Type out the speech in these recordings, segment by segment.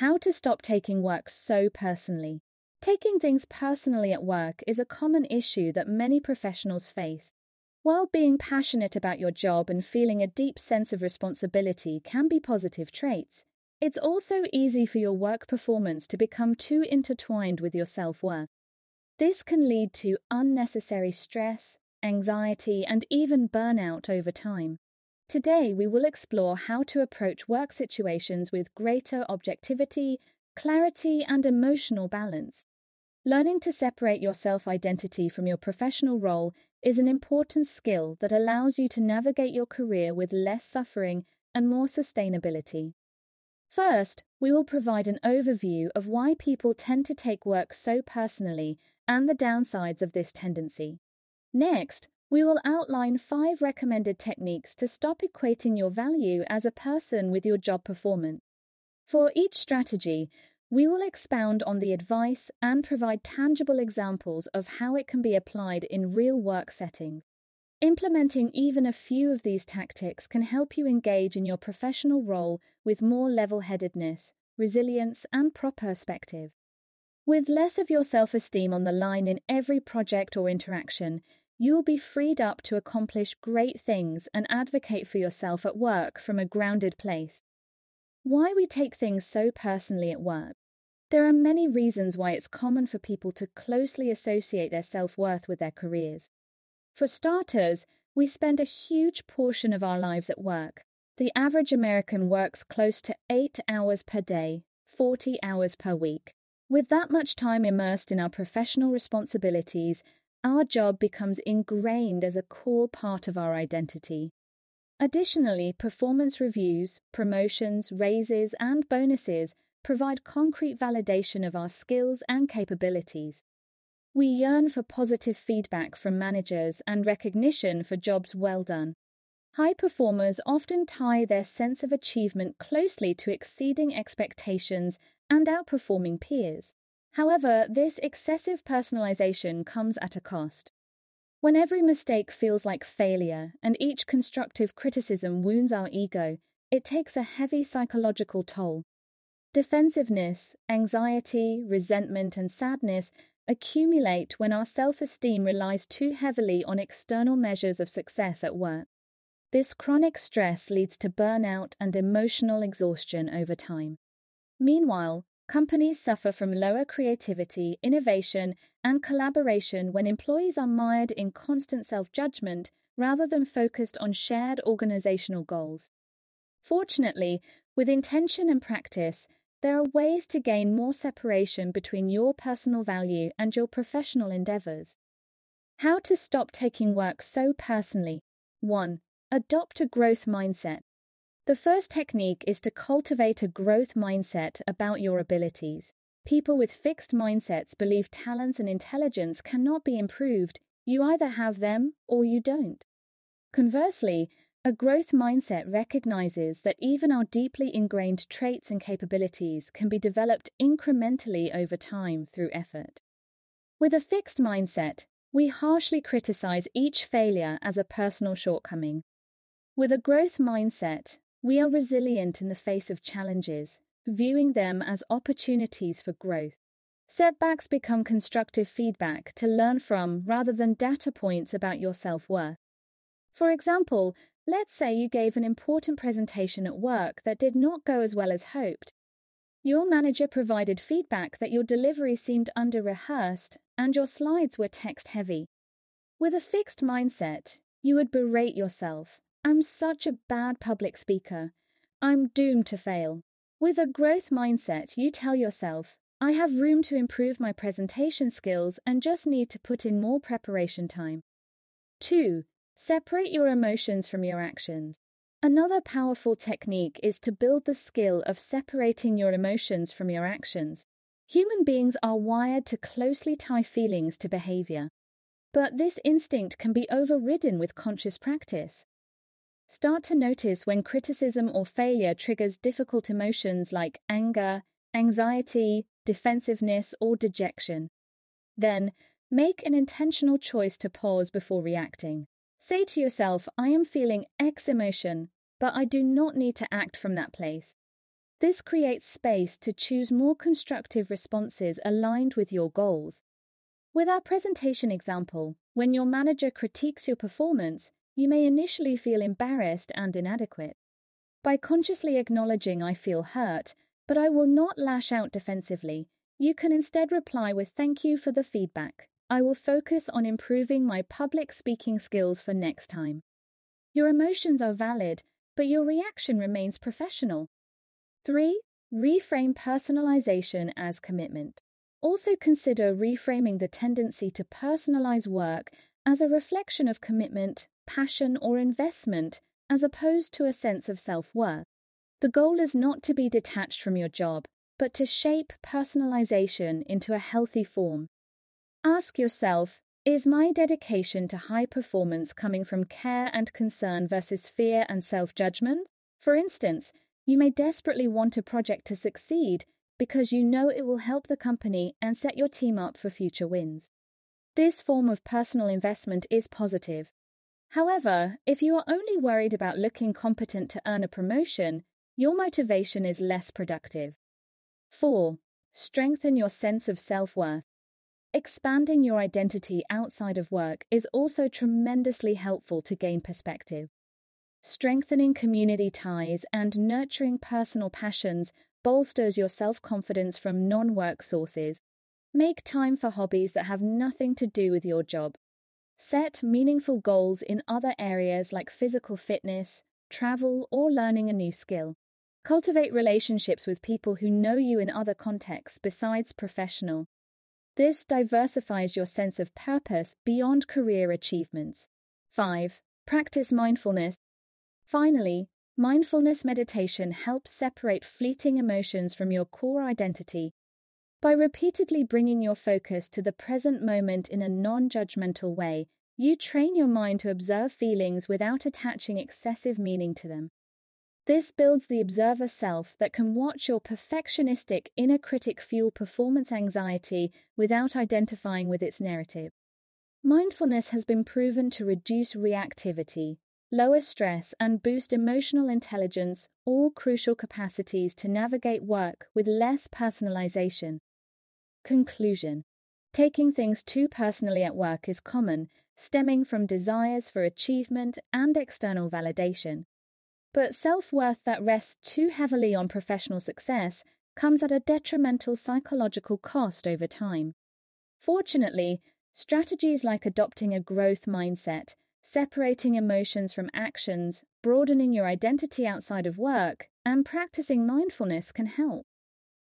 How to stop taking work so personally. Taking things personally at work is a common issue that many professionals face. While being passionate about your job and feeling a deep sense of responsibility can be positive traits, it's also easy for your work performance to become too intertwined with your self worth. This can lead to unnecessary stress, anxiety, and even burnout over time. Today, we will explore how to approach work situations with greater objectivity, clarity, and emotional balance. Learning to separate your self identity from your professional role is an important skill that allows you to navigate your career with less suffering and more sustainability. First, we will provide an overview of why people tend to take work so personally and the downsides of this tendency. Next, we will outline five recommended techniques to stop equating your value as a person with your job performance. For each strategy, we will expound on the advice and provide tangible examples of how it can be applied in real work settings. Implementing even a few of these tactics can help you engage in your professional role with more level headedness, resilience, and proper perspective. With less of your self esteem on the line in every project or interaction, you will be freed up to accomplish great things and advocate for yourself at work from a grounded place. Why we take things so personally at work. There are many reasons why it's common for people to closely associate their self worth with their careers. For starters, we spend a huge portion of our lives at work. The average American works close to eight hours per day, 40 hours per week. With that much time immersed in our professional responsibilities, our job becomes ingrained as a core part of our identity. Additionally, performance reviews, promotions, raises, and bonuses provide concrete validation of our skills and capabilities. We yearn for positive feedback from managers and recognition for jobs well done. High performers often tie their sense of achievement closely to exceeding expectations and outperforming peers. However, this excessive personalization comes at a cost. When every mistake feels like failure and each constructive criticism wounds our ego, it takes a heavy psychological toll. Defensiveness, anxiety, resentment, and sadness accumulate when our self esteem relies too heavily on external measures of success at work. This chronic stress leads to burnout and emotional exhaustion over time. Meanwhile, Companies suffer from lower creativity, innovation, and collaboration when employees are mired in constant self judgment rather than focused on shared organizational goals. Fortunately, with intention and practice, there are ways to gain more separation between your personal value and your professional endeavors. How to stop taking work so personally. 1. Adopt a growth mindset. The first technique is to cultivate a growth mindset about your abilities. People with fixed mindsets believe talents and intelligence cannot be improved. You either have them or you don't. Conversely, a growth mindset recognizes that even our deeply ingrained traits and capabilities can be developed incrementally over time through effort. With a fixed mindset, we harshly criticize each failure as a personal shortcoming. With a growth mindset, we are resilient in the face of challenges, viewing them as opportunities for growth. Setbacks become constructive feedback to learn from rather than data points about your self worth. For example, let's say you gave an important presentation at work that did not go as well as hoped. Your manager provided feedback that your delivery seemed under rehearsed and your slides were text heavy. With a fixed mindset, you would berate yourself I'm such a bad public speaker. I'm doomed to fail. With a growth mindset, you tell yourself, I have room to improve my presentation skills and just need to put in more preparation time. 2. Separate your emotions from your actions. Another powerful technique is to build the skill of separating your emotions from your actions. Human beings are wired to closely tie feelings to behavior, but this instinct can be overridden with conscious practice. Start to notice when criticism or failure triggers difficult emotions like anger, anxiety, defensiveness, or dejection. Then, make an intentional choice to pause before reacting. Say to yourself, I am feeling X emotion, but I do not need to act from that place. This creates space to choose more constructive responses aligned with your goals. With our presentation example, when your manager critiques your performance, you may initially feel embarrassed and inadequate. By consciously acknowledging I feel hurt, but I will not lash out defensively, you can instead reply with thank you for the feedback. I will focus on improving my public speaking skills for next time. Your emotions are valid, but your reaction remains professional. 3. Reframe personalization as commitment. Also consider reframing the tendency to personalize work as a reflection of commitment, passion, or investment, as opposed to a sense of self worth. The goal is not to be detached from your job, but to shape personalization into a healthy form. Ask yourself Is my dedication to high performance coming from care and concern versus fear and self judgment? For instance, you may desperately want a project to succeed because you know it will help the company and set your team up for future wins. This form of personal investment is positive. However, if you are only worried about looking competent to earn a promotion, your motivation is less productive. 4. Strengthen your sense of self worth. Expanding your identity outside of work is also tremendously helpful to gain perspective. Strengthening community ties and nurturing personal passions bolsters your self confidence from non work sources. Make time for hobbies that have nothing to do with your job. Set meaningful goals in other areas like physical fitness, travel, or learning a new skill. Cultivate relationships with people who know you in other contexts besides professional this diversifies your sense of purpose beyond career achievements. 5. Practice mindfulness. Finally, mindfulness meditation helps separate fleeting emotions from your core identity. By repeatedly bringing your focus to the present moment in a non judgmental way, you train your mind to observe feelings without attaching excessive meaning to them. This builds the observer self that can watch your perfectionistic inner critic fuel performance anxiety without identifying with its narrative. Mindfulness has been proven to reduce reactivity, lower stress, and boost emotional intelligence, all crucial capacities to navigate work with less personalization. Conclusion Taking things too personally at work is common, stemming from desires for achievement and external validation. But self worth that rests too heavily on professional success comes at a detrimental psychological cost over time. Fortunately, strategies like adopting a growth mindset, separating emotions from actions, broadening your identity outside of work, and practicing mindfulness can help.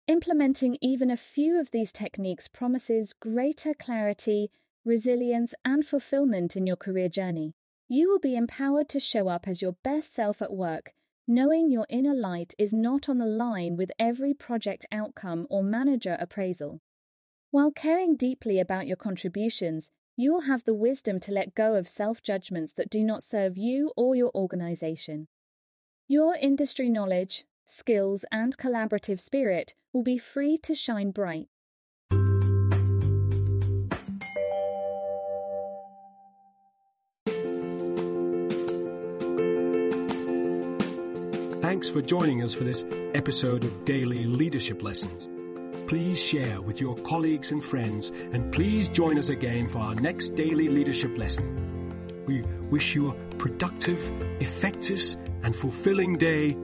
Implementing even a few of these techniques promises greater clarity, resilience, and fulfillment in your career journey. You will be empowered to show up as your best self at work, knowing your inner light is not on the line with every project outcome or manager appraisal. While caring deeply about your contributions, you will have the wisdom to let go of self judgments that do not serve you or your organization. Your industry knowledge, skills, and collaborative spirit will be free to shine bright. Thanks for joining us for this episode of Daily Leadership Lessons. Please share with your colleagues and friends, and please join us again for our next daily leadership lesson. We wish you a productive, effective, and fulfilling day